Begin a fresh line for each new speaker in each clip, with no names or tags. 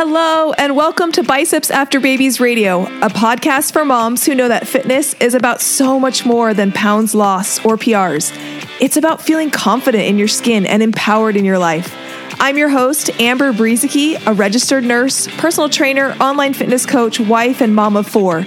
Hello, and welcome to Biceps After Babies Radio, a podcast for moms who know that fitness is about so much more than pounds lost or PRs. It's about feeling confident in your skin and empowered in your life. I'm your host, Amber Brezicki, a registered nurse, personal trainer, online fitness coach, wife, and mom of four.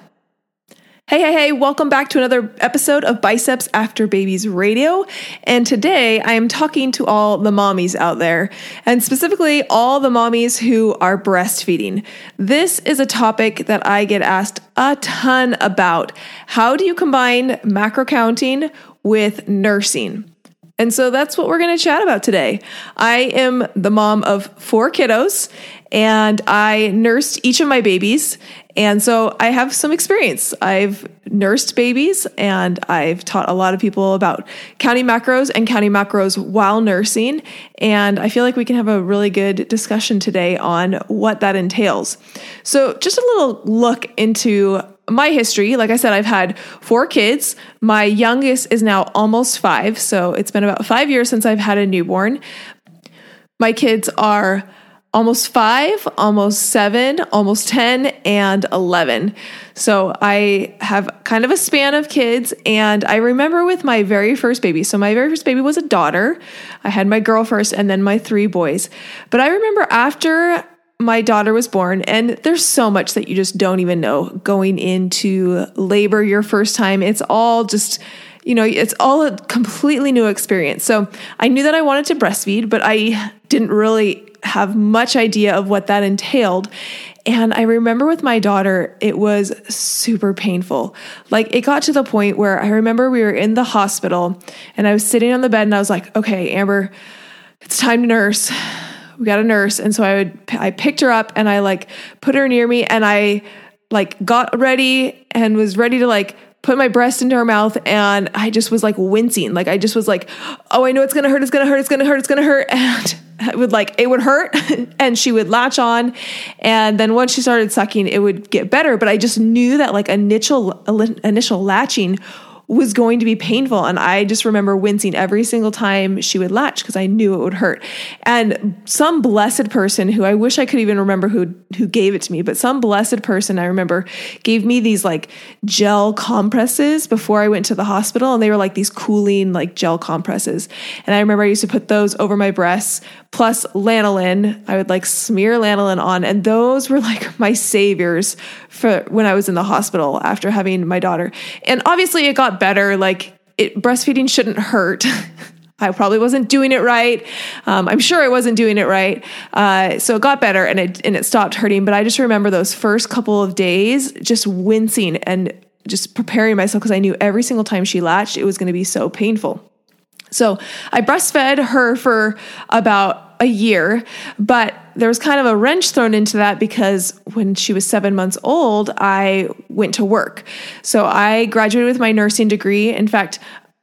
Hey, hey, hey, welcome back to another episode of Biceps After Babies Radio. And today I am talking to all the mommies out there, and specifically all the mommies who are breastfeeding. This is a topic that I get asked a ton about. How do you combine macro counting with nursing? And so that's what we're going to chat about today. I am the mom of four kiddos and I nursed each of my babies. And so I have some experience. I've nursed babies and I've taught a lot of people about counting macros and counting macros while nursing. And I feel like we can have a really good discussion today on what that entails. So, just a little look into my history. Like I said, I've had four kids. My youngest is now almost five. So, it's been about five years since I've had a newborn. My kids are almost five, almost seven, almost 10, and 11. So I have kind of a span of kids. And I remember with my very first baby, so my very first baby was a daughter. I had my girl first and then my three boys. But I remember after my daughter was born, and there's so much that you just don't even know going into labor your first time. It's all just you know, it's all a completely new experience. So I knew that I wanted to breastfeed, but I didn't really have much idea of what that entailed. And I remember with my daughter, it was super painful. Like it got to the point where I remember we were in the hospital and I was sitting on the bed and I was like, okay, Amber, it's time to nurse. We got a nurse. And so I would, I picked her up and I like put her near me and I like got ready and was ready to like put my breast into her mouth and I just was like wincing. Like I just was like, oh, I know it's gonna hurt, it's gonna hurt, it's gonna hurt, it's gonna hurt. And it would like, it would hurt and she would latch on. And then once she started sucking, it would get better. But I just knew that like initial, initial latching was going to be painful. And I just remember wincing every single time she would latch because I knew it would hurt. And some blessed person who I wish I could even remember who who gave it to me, but some blessed person I remember gave me these like gel compresses before I went to the hospital. And they were like these cooling like gel compresses. And I remember I used to put those over my breasts plus lanolin. I would like smear lanolin on, and those were like my saviors for when I was in the hospital after having my daughter. And obviously, it got better. Like it, breastfeeding shouldn't hurt. I probably wasn't doing it right. Um, I'm sure I wasn't doing it right. Uh, so it got better and it and it stopped hurting. But I just remember those first couple of days just wincing and just preparing myself because I knew every single time she latched, it was going to be so painful. So I breastfed her for about a year, but there was kind of a wrench thrown into that because when she was seven months old, I went to work. So I graduated with my nursing degree. In fact,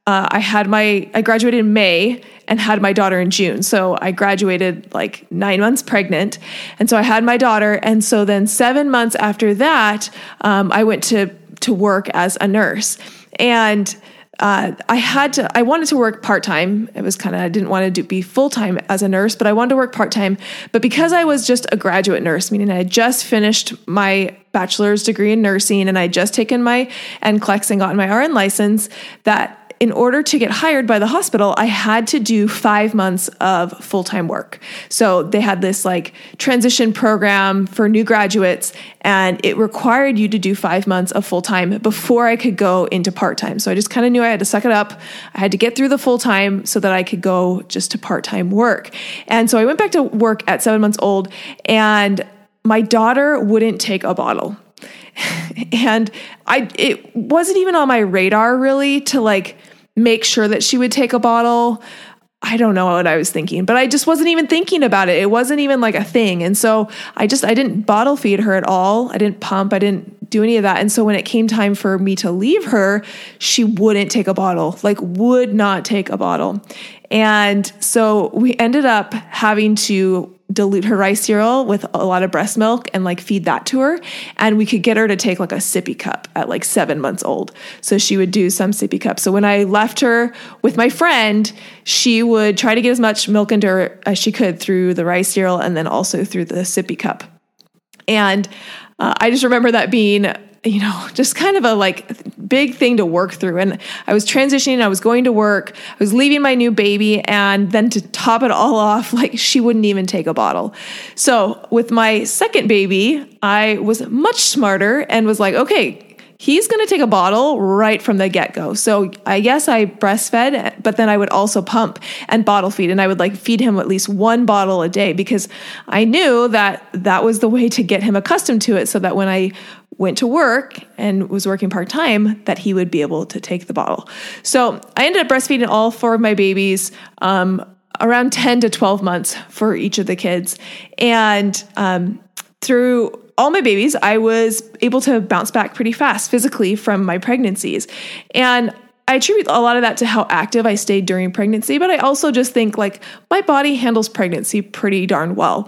uh, I had my I graduated in May and had my daughter in June. So I graduated like nine months pregnant, and so I had my daughter. And so then seven months after that, um, I went to to work as a nurse and uh, I had to, I wanted to work part time. It was kind of, I didn't want to do, be full time as a nurse, but I wanted to work part time. But because I was just a graduate nurse, meaning I had just finished my bachelor's degree in nursing and I just taken my NCLEX and gotten my RN license, that in order to get hired by the hospital, I had to do five months of full time work. So they had this like transition program for new graduates, and it required you to do five months of full time before I could go into part time. So I just kind of knew I had to suck it up. I had to get through the full time so that I could go just to part time work. And so I went back to work at seven months old, and my daughter wouldn't take a bottle. and I it wasn't even on my radar really to like make sure that she would take a bottle. I don't know what I was thinking, but I just wasn't even thinking about it. It wasn't even like a thing. And so I just, I didn't bottle feed her at all. I didn't pump. I didn't do any of that. And so when it came time for me to leave her, she wouldn't take a bottle, like, would not take a bottle. And so we ended up having to dilute her rice cereal with a lot of breast milk and like feed that to her. And we could get her to take like a sippy cup at like seven months old. So she would do some sippy cups. So when I left her with my friend, she would try to get as much milk into her as she could through the rice cereal and then also through the sippy cup. And uh, I just remember that being you know, just kind of a like big thing to work through. And I was transitioning, I was going to work, I was leaving my new baby, and then to top it all off, like she wouldn't even take a bottle. So with my second baby, I was much smarter and was like, okay, he's going to take a bottle right from the get go. So I guess I breastfed, but then I would also pump and bottle feed. And I would like feed him at least one bottle a day because I knew that that was the way to get him accustomed to it so that when I went to work and was working part time, that he would be able to take the bottle. So I ended up breastfeeding all four of my babies. Um, around 10 to 12 months for each of the kids. And um, through all my babies, I was able to bounce back pretty fast physically from my pregnancies. And I attribute a lot of that to how active I stayed during pregnancy, but I also just think like my body handles pregnancy pretty darn well.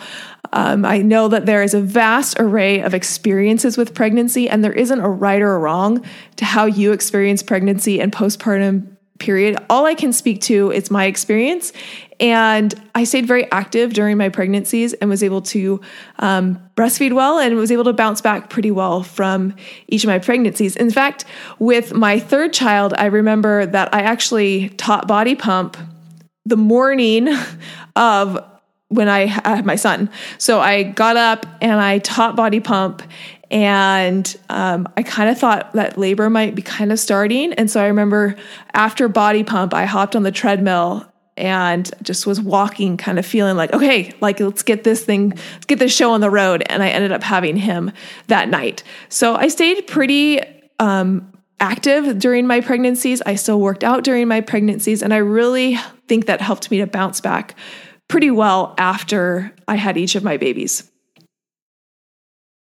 Um, I know that there is a vast array of experiences with pregnancy, and there isn't a right or a wrong to how you experience pregnancy and postpartum period. All I can speak to is my experience. And I stayed very active during my pregnancies and was able to um, breastfeed well and was able to bounce back pretty well from each of my pregnancies. In fact, with my third child, I remember that I actually taught body pump the morning of when I had my son. So I got up and I taught body pump and um, I kind of thought that labor might be kind of starting. And so I remember after body pump, I hopped on the treadmill and just was walking, kind of feeling like, okay, like let's get this thing, let's get this show on the road. And I ended up having him that night. So I stayed pretty um, active during my pregnancies. I still worked out during my pregnancies. And I really think that helped me to bounce back pretty well after I had each of my babies.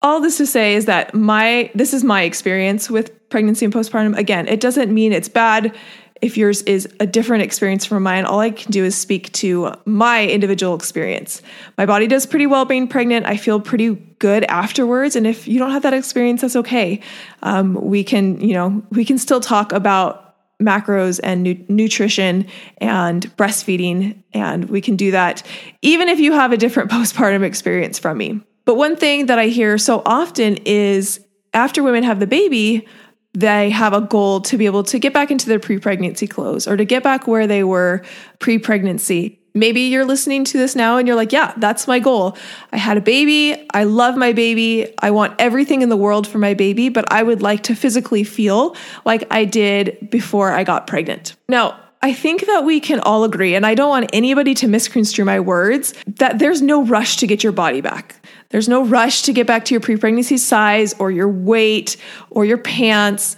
All this to say is that my this is my experience with pregnancy and postpartum. Again it doesn't mean it's bad. If yours is a different experience from mine all i can do is speak to my individual experience. My body does pretty well being pregnant. I feel pretty good afterwards and if you don't have that experience that's okay. Um, we can you know we can still talk about macros and nu- nutrition and breastfeeding and we can do that even if you have a different postpartum experience from me but one thing that I hear so often is after women have the baby, they have a goal to be able to get back into their pre pregnancy clothes or to get back where they were pre pregnancy. Maybe you're listening to this now and you're like, yeah, that's my goal. I had a baby. I love my baby. I want everything in the world for my baby, but I would like to physically feel like I did before I got pregnant. Now, I think that we can all agree, and I don't want anybody to misconstrue my words, that there's no rush to get your body back. There's no rush to get back to your pre pregnancy size or your weight or your pants.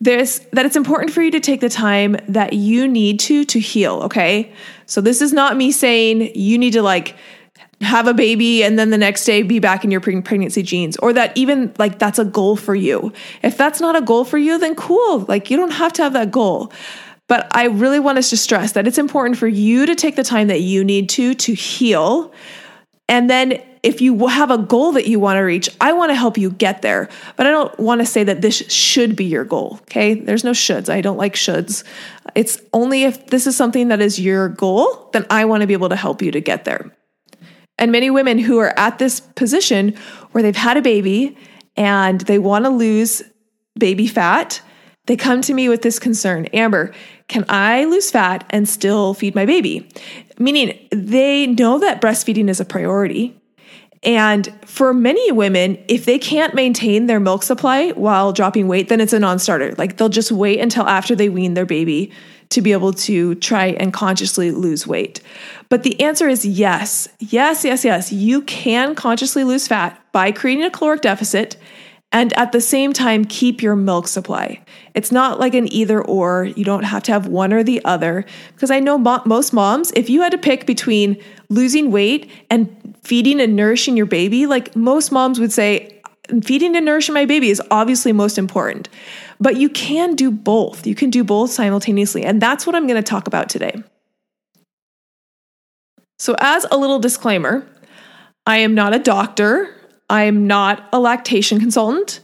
There's that it's important for you to take the time that you need to to heal, okay? So this is not me saying you need to like have a baby and then the next day be back in your pregnancy jeans or that even like that's a goal for you. If that's not a goal for you, then cool. Like you don't have to have that goal. But I really want us to stress that it's important for you to take the time that you need to to heal. And then if you have a goal that you want to reach, I want to help you get there. But I don't want to say that this should be your goal. Okay. There's no shoulds. I don't like shoulds. It's only if this is something that is your goal, then I want to be able to help you to get there. And many women who are at this position where they've had a baby and they want to lose baby fat, they come to me with this concern Amber, can I lose fat and still feed my baby? Meaning they know that breastfeeding is a priority. And for many women, if they can't maintain their milk supply while dropping weight, then it's a non starter. Like they'll just wait until after they wean their baby to be able to try and consciously lose weight. But the answer is yes. Yes, yes, yes. You can consciously lose fat by creating a caloric deficit and at the same time keep your milk supply. It's not like an either or. You don't have to have one or the other because I know mo- most moms if you had to pick between losing weight and feeding and nourishing your baby, like most moms would say feeding and nourishing my baby is obviously most important. But you can do both. You can do both simultaneously, and that's what I'm going to talk about today. So, as a little disclaimer, I am not a doctor. I'm not a lactation consultant.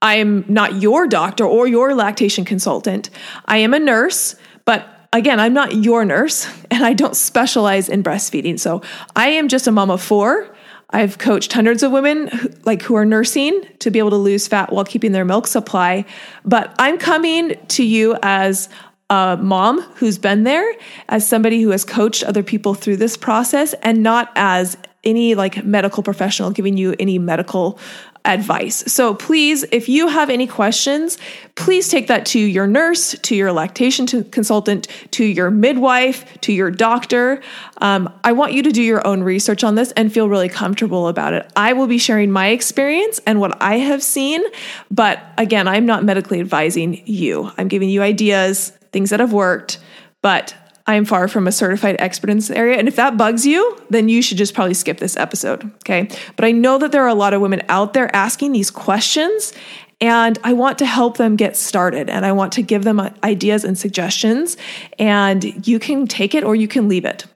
I'm not your doctor or your lactation consultant. I am a nurse, but again, I'm not your nurse and I don't specialize in breastfeeding. So I am just a mom of four. I've coached hundreds of women who, like who are nursing to be able to lose fat while keeping their milk supply, but I'm coming to you as a mom who's been there, as somebody who has coached other people through this process and not as any like medical professional giving you any medical advice. So please, if you have any questions, please take that to your nurse, to your lactation consultant, to your midwife, to your doctor. Um, I want you to do your own research on this and feel really comfortable about it. I will be sharing my experience and what I have seen, but again, I'm not medically advising you. I'm giving you ideas, things that have worked, but I am far from a certified expert in this area. And if that bugs you, then you should just probably skip this episode. Okay. But I know that there are a lot of women out there asking these questions, and I want to help them get started and I want to give them uh, ideas and suggestions. And you can take it or you can leave it.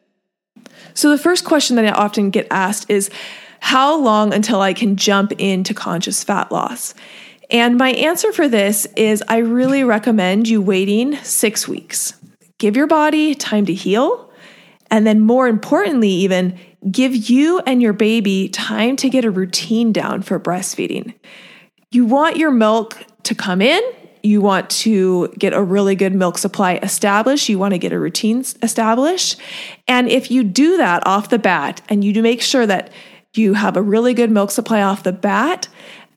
So, the first question that I often get asked is How long until I can jump into conscious fat loss? And my answer for this is I really recommend you waiting six weeks. Give your body time to heal. And then, more importantly, even give you and your baby time to get a routine down for breastfeeding. You want your milk to come in. You want to get a really good milk supply established. You want to get a routine established. And if you do that off the bat and you do make sure that you have a really good milk supply off the bat,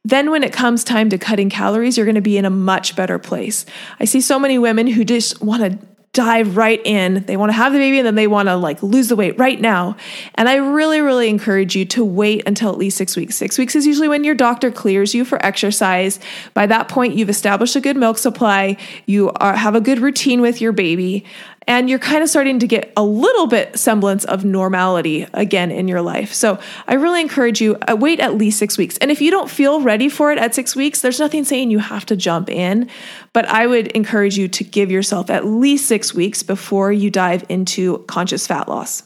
then when it comes time to cutting calories, you're going to be in a much better place. I see so many women who just want to dive right in. They want to have the baby and then they want to like lose the weight right now. And I really, really encourage you to wait until at least six weeks. Six weeks is usually when your doctor clears you for exercise. By that point, you've established a good milk supply, you are, have a good routine with your baby and you're kind of starting to get a little bit semblance of normality again in your life. So I really encourage you uh, wait at least 6 weeks. And if you don't feel ready for it at 6 weeks, there's nothing saying you have to jump in, but I would encourage you to give yourself at least 6 weeks before you dive into conscious fat loss.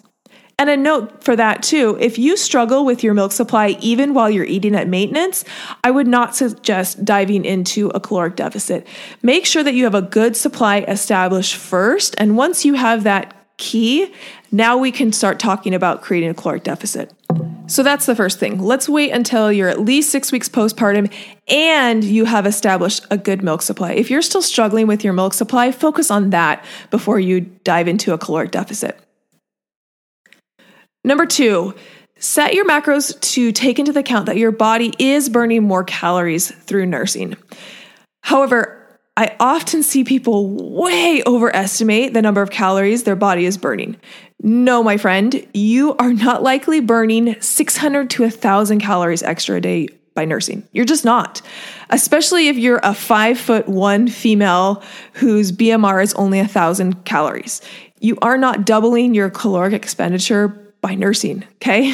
And a note for that too if you struggle with your milk supply even while you're eating at maintenance, I would not suggest diving into a caloric deficit. Make sure that you have a good supply established first. And once you have that key, now we can start talking about creating a caloric deficit. So that's the first thing. Let's wait until you're at least six weeks postpartum and you have established a good milk supply. If you're still struggling with your milk supply, focus on that before you dive into a caloric deficit. Number two, set your macros to take into account that your body is burning more calories through nursing. However, I often see people way overestimate the number of calories their body is burning. No, my friend, you are not likely burning 600 to 1,000 calories extra a day by nursing. You're just not. Especially if you're a five foot one female whose BMR is only a thousand calories. You are not doubling your caloric expenditure by nursing. Okay.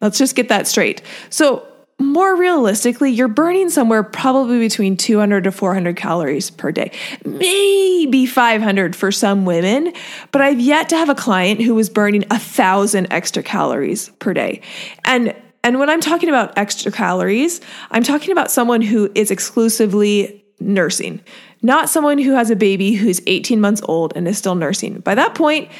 Let's just get that straight. So, more realistically, you're burning somewhere probably between 200 to 400 calories per day, maybe 500 for some women. But I've yet to have a client who was burning a thousand extra calories per day. And and when I'm talking about extra calories, I'm talking about someone who is exclusively nursing, not someone who has a baby who's 18 months old and is still nursing. By that point,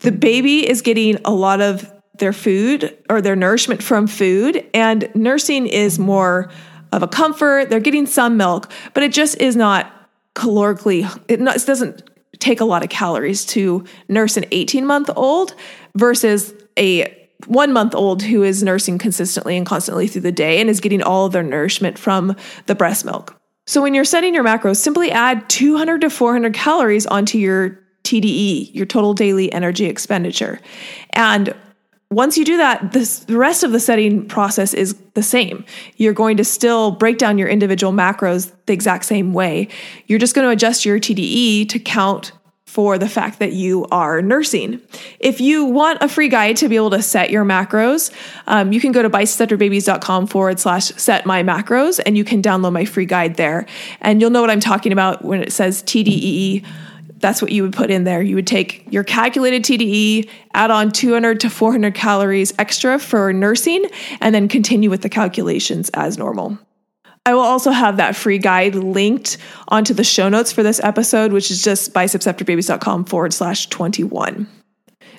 the baby is getting a lot of their food or their nourishment from food, and nursing is more of a comfort. They're getting some milk, but it just is not calorically, it, not, it doesn't take a lot of calories to nurse an 18 month old versus a one month old who is nursing consistently and constantly through the day and is getting all of their nourishment from the breast milk. So when you're setting your macros, simply add 200 to 400 calories onto your TDE, your total daily energy expenditure. And once you do that, this, the rest of the setting process is the same. You're going to still break down your individual macros the exact same way. You're just going to adjust your TDE to count for the fact that you are nursing. If you want a free guide to be able to set your macros, um, you can go to bicepsafterbabies.com forward slash set my macros and you can download my free guide there. And you'll know what I'm talking about when it says TDEE that's what you would put in there. You would take your calculated TDE, add on 200 to 400 calories extra for nursing, and then continue with the calculations as normal. I will also have that free guide linked onto the show notes for this episode, which is just bicepsafterbabies.com forward slash 21.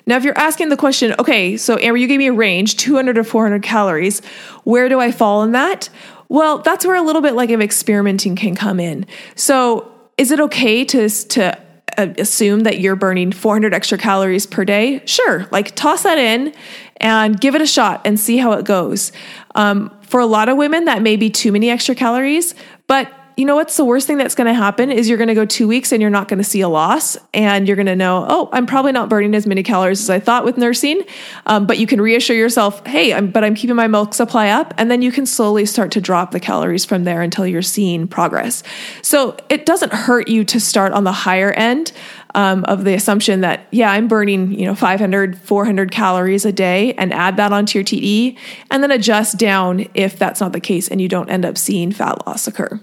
Now, if you're asking the question, okay, so Amber, you gave me a range, 200 to 400 calories. Where do I fall in that? Well, that's where a little bit like of experimenting can come in. So, is it okay to, to assume that you're burning 400 extra calories per day, sure, like toss that in and give it a shot and see how it goes. Um, for a lot of women, that may be too many extra calories, but you know what's the worst thing that's going to happen is you're going to go two weeks and you're not going to see a loss and you're going to know oh i'm probably not burning as many calories as i thought with nursing. Um, but you can reassure yourself hey I'm, but i'm keeping my milk supply up. And then you can slowly start to drop the calories from there until you're seeing progress. So it doesn't hurt you to start on the higher end um, of the assumption that yeah i'm burning you know 500 400 calories a day and add that onto your te and then adjust down if that's not the case and you don't end up seeing fat loss occur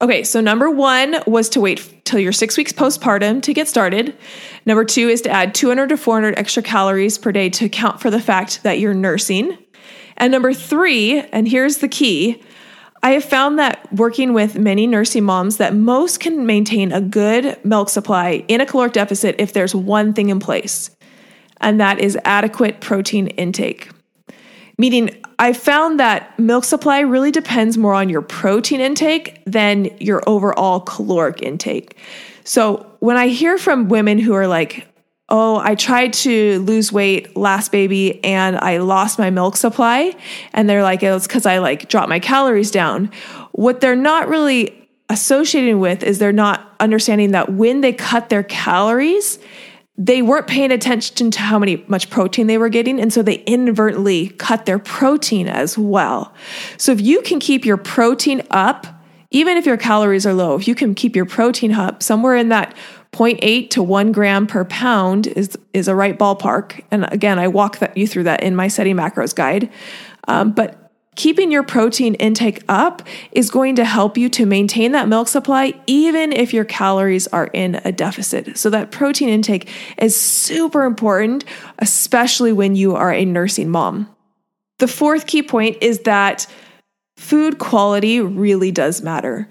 Okay, so number one was to wait till you're six weeks postpartum to get started. Number two is to add 200 to 400 extra calories per day to account for the fact that you're nursing. And number three, and here's the key I have found that working with many nursing moms that most can maintain a good milk supply in a caloric deficit if there's one thing in place, and that is adequate protein intake. Meaning, I found that milk supply really depends more on your protein intake than your overall caloric intake. So, when I hear from women who are like, oh, I tried to lose weight last baby and I lost my milk supply. And they're like, oh, it's because I like dropped my calories down. What they're not really associating with is they're not understanding that when they cut their calories, they weren't paying attention to how many much protein they were getting and so they inadvertently cut their protein as well. So if you can keep your protein up even if your calories are low if you can keep your protein up somewhere in that 0.8 to 1 gram per pound is is a right ballpark. And again i walk that, you through that in my setting macros guide. Um, but keeping your protein intake up is going to help you to maintain that milk supply, even if your calories are in a deficit. So, that protein intake is super important, especially when you are a nursing mom. The fourth key point is that food quality really does matter.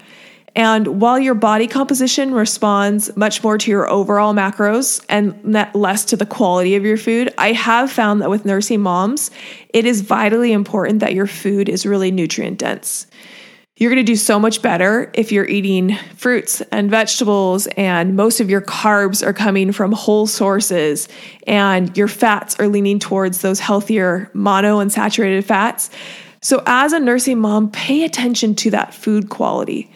And while your body composition responds much more to your overall macros and less to the quality of your food, I have found that with nursing moms, it is vitally important that your food is really nutrient dense. You're going to do so much better if you're eating fruits and vegetables, and most of your carbs are coming from whole sources, and your fats are leaning towards those healthier monounsaturated fats. So, as a nursing mom, pay attention to that food quality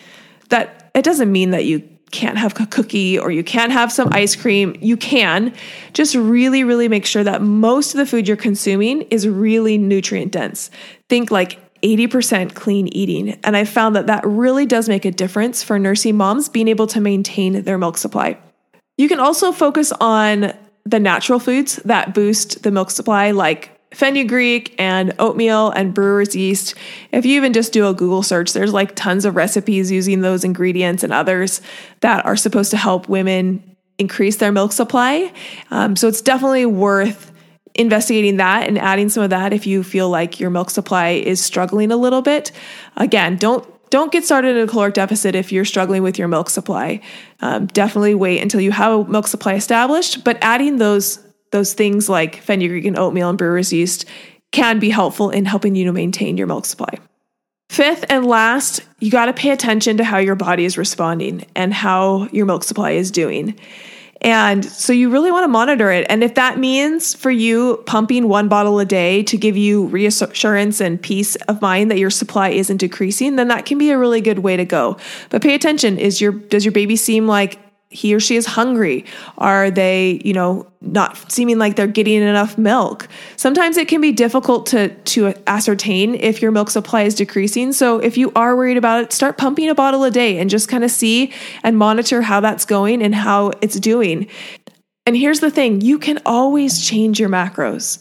that it doesn't mean that you can't have a cookie or you can't have some ice cream. You can. Just really, really make sure that most of the food you're consuming is really nutrient dense. Think like 80% clean eating. And I found that that really does make a difference for nursing moms being able to maintain their milk supply. You can also focus on the natural foods that boost the milk supply, like fenugreek and oatmeal and brewer's yeast. If you even just do a Google search, there's like tons of recipes using those ingredients and others that are supposed to help women increase their milk supply. Um, so it's definitely worth investigating that and adding some of that if you feel like your milk supply is struggling a little bit. Again, don't don't get started in a caloric deficit if you're struggling with your milk supply. Um, definitely wait until you have a milk supply established, but adding those those things like fenugreek and oatmeal and brewer's yeast can be helpful in helping you to maintain your milk supply. Fifth and last, you got to pay attention to how your body is responding and how your milk supply is doing. And so you really want to monitor it. And if that means for you pumping one bottle a day to give you reassurance and peace of mind that your supply isn't decreasing, then that can be a really good way to go. But pay attention. Is your does your baby seem like he or she is hungry? Are they, you know, not seeming like they're getting enough milk? Sometimes it can be difficult to to ascertain if your milk supply is decreasing. So if you are worried about it, start pumping a bottle a day and just kind of see and monitor how that's going and how it's doing. And here's the thing, you can always change your macros.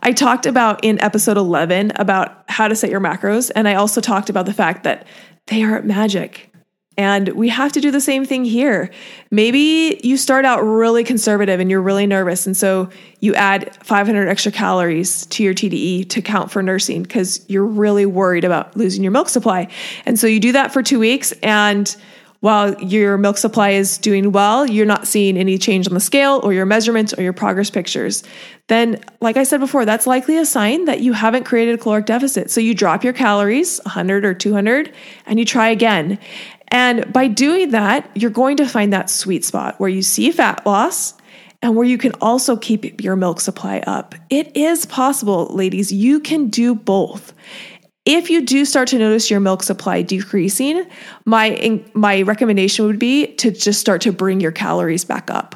I talked about in episode 11 about how to set your macros and I also talked about the fact that they aren't magic. And we have to do the same thing here. Maybe you start out really conservative and you're really nervous. And so you add 500 extra calories to your TDE to count for nursing because you're really worried about losing your milk supply. And so you do that for two weeks. And while your milk supply is doing well, you're not seeing any change on the scale or your measurements or your progress pictures. Then, like I said before, that's likely a sign that you haven't created a caloric deficit. So you drop your calories, 100 or 200, and you try again. And by doing that, you're going to find that sweet spot where you see fat loss and where you can also keep your milk supply up. It is possible, ladies. You can do both. If you do start to notice your milk supply decreasing, my my recommendation would be to just start to bring your calories back up.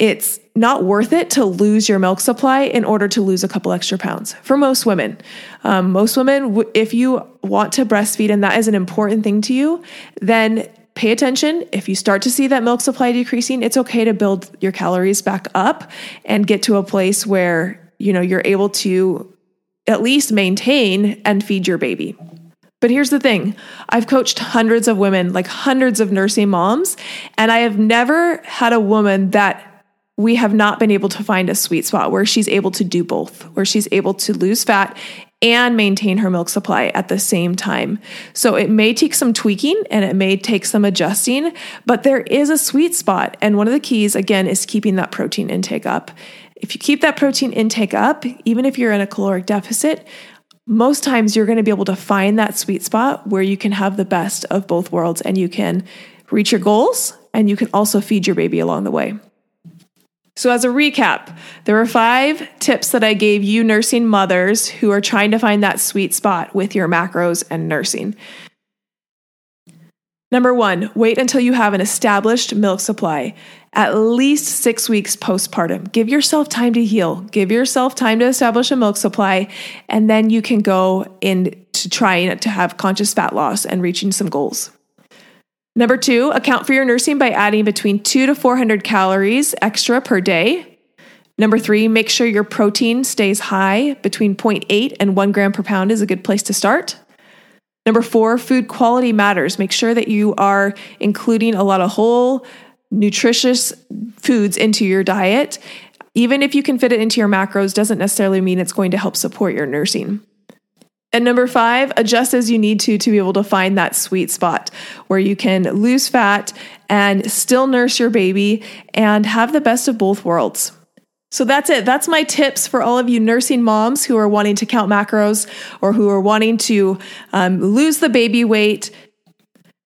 It's not worth it to lose your milk supply in order to lose a couple extra pounds for most women. Um, most women, if you want to breastfeed and that is an important thing to you, then pay attention. If you start to see that milk supply decreasing, it's okay to build your calories back up and get to a place where you know you're able to at least maintain and feed your baby. But here's the thing I've coached hundreds of women, like hundreds of nursing moms, and I have never had a woman that we have not been able to find a sweet spot where she's able to do both, where she's able to lose fat and maintain her milk supply at the same time. So it may take some tweaking and it may take some adjusting, but there is a sweet spot. And one of the keys, again, is keeping that protein intake up. If you keep that protein intake up, even if you're in a caloric deficit, most times you're going to be able to find that sweet spot where you can have the best of both worlds and you can reach your goals and you can also feed your baby along the way. So, as a recap, there were five tips that I gave you nursing mothers who are trying to find that sweet spot with your macros and nursing. Number one, wait until you have an established milk supply, at least six weeks postpartum. Give yourself time to heal, give yourself time to establish a milk supply, and then you can go into trying to have conscious fat loss and reaching some goals. Number two, account for your nursing by adding between two to 400 calories extra per day. Number three, make sure your protein stays high. Between 0.8 and 1 gram per pound is a good place to start. Number four, food quality matters. Make sure that you are including a lot of whole, nutritious foods into your diet. Even if you can fit it into your macros, doesn't necessarily mean it's going to help support your nursing. And number five, adjust as you need to to be able to find that sweet spot where you can lose fat and still nurse your baby and have the best of both worlds. So that's it. That's my tips for all of you nursing moms who are wanting to count macros or who are wanting to um, lose the baby weight,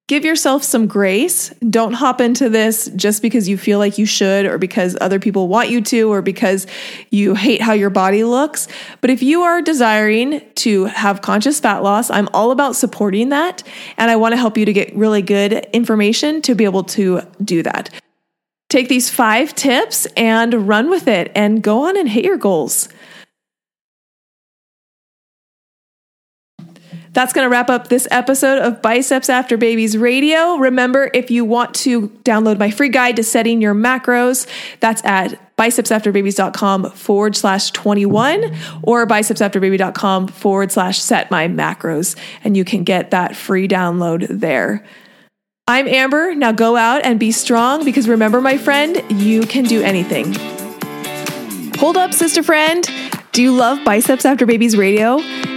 Give yourself some grace. Don't hop into this just because you feel like you should, or because other people want you to, or because you hate how your body looks. But if you are desiring to have conscious fat loss, I'm all about supporting that. And I want to help you to get really good information to be able to do that. Take these five tips and run with it and go on and hit your goals. That's going to wrap up this episode of Biceps After Babies Radio. Remember, if you want to download my free guide to setting your macros, that's at bicepsafterbabies.com forward slash 21 or bicepsafterbaby.com forward slash set my macros. And you can get that free download there. I'm Amber. Now go out and be strong because remember, my friend, you can do anything. Hold up, sister friend. Do you love Biceps After Babies Radio?